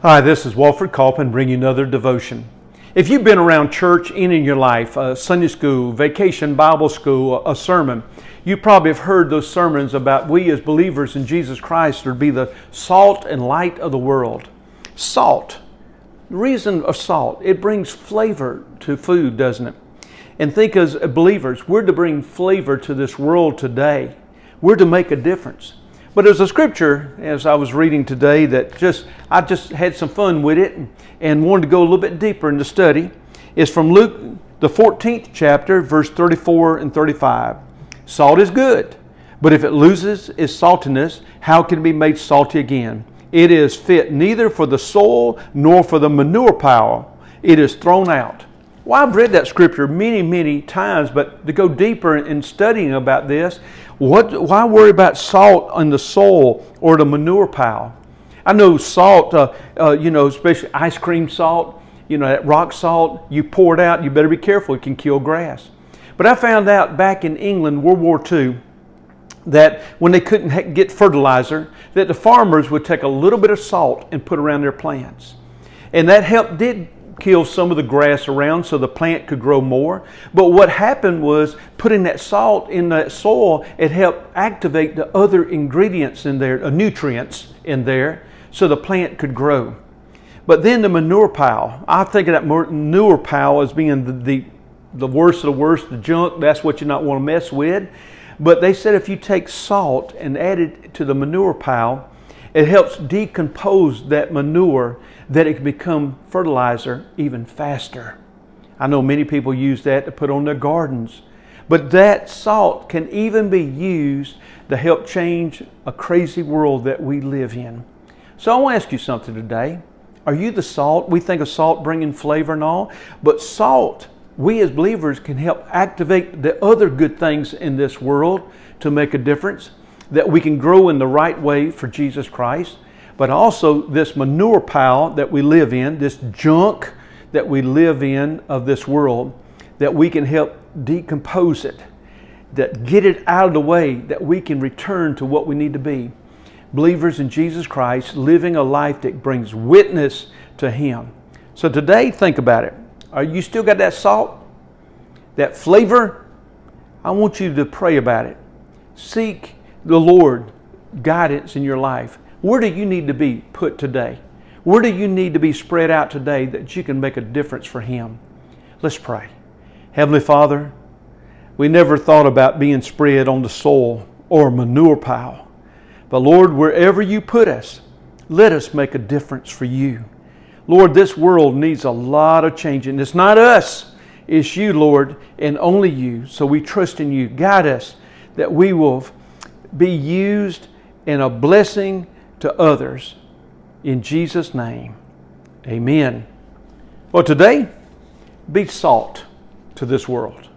Hi, this is Walford Kaufman bringing you another devotion. If you've been around church any in your life, uh, Sunday school, vacation Bible school, a sermon, you probably have heard those sermons about we as believers in Jesus Christ are to be the salt and light of the world. Salt. The reason of salt, it brings flavor to food, doesn't it? And think as believers, we're to bring flavor to this world today. We're to make a difference. But there's a scripture as I was reading today that just I just had some fun with it and wanted to go a little bit deeper in the study. It's from Luke the 14th chapter, verse 34 and 35. Salt is good, but if it loses its saltiness, how can it be made salty again? It is fit neither for the soil nor for the manure pile. It is thrown out. Well, I've read that scripture many, many times, but to go deeper in studying about this, what, why worry about salt on the soil or the manure pile? I know salt, uh, uh, you know, especially ice cream salt, you know, that rock salt, you pour it out, you better be careful, it can kill grass. But I found out back in England, World War II, that when they couldn't get fertilizer, that the farmers would take a little bit of salt and put around their plants. And that helped, did kill some of the grass around so the plant could grow more. But what happened was putting that salt in that soil, it helped activate the other ingredients in there, uh, nutrients in there, so the plant could grow. But then the manure pile, I think of that manure pile as being the, the, the worst of the worst, the junk, that's what you not want to mess with. But they said if you take salt and add it to the manure pile, it helps decompose that manure that it can become fertilizer even faster. I know many people use that to put on their gardens. But that salt can even be used to help change a crazy world that we live in. So I want to ask you something today. Are you the salt? We think of salt bringing flavor and all, but salt, we as believers can help activate the other good things in this world to make a difference, that we can grow in the right way for Jesus Christ but also this manure pile that we live in, this junk that we live in of this world, that we can help decompose it, that get it out of the way, that we can return to what we need to be. Believers in Jesus Christ, living a life that brings witness to Him. So today, think about it. Are you still got that salt? That flavor? I want you to pray about it. Seek the Lord guidance in your life. Where do you need to be put today? Where do you need to be spread out today that you can make a difference for Him? Let's pray. Heavenly Father, we never thought about being spread on the soil or manure pile. But Lord, wherever you put us, let us make a difference for you. Lord, this world needs a lot of changing. It's not us, it's you, Lord, and only you. So we trust in you. Guide us that we will be used in a blessing to others. In Jesus' name, amen. Well, today, be salt to this world.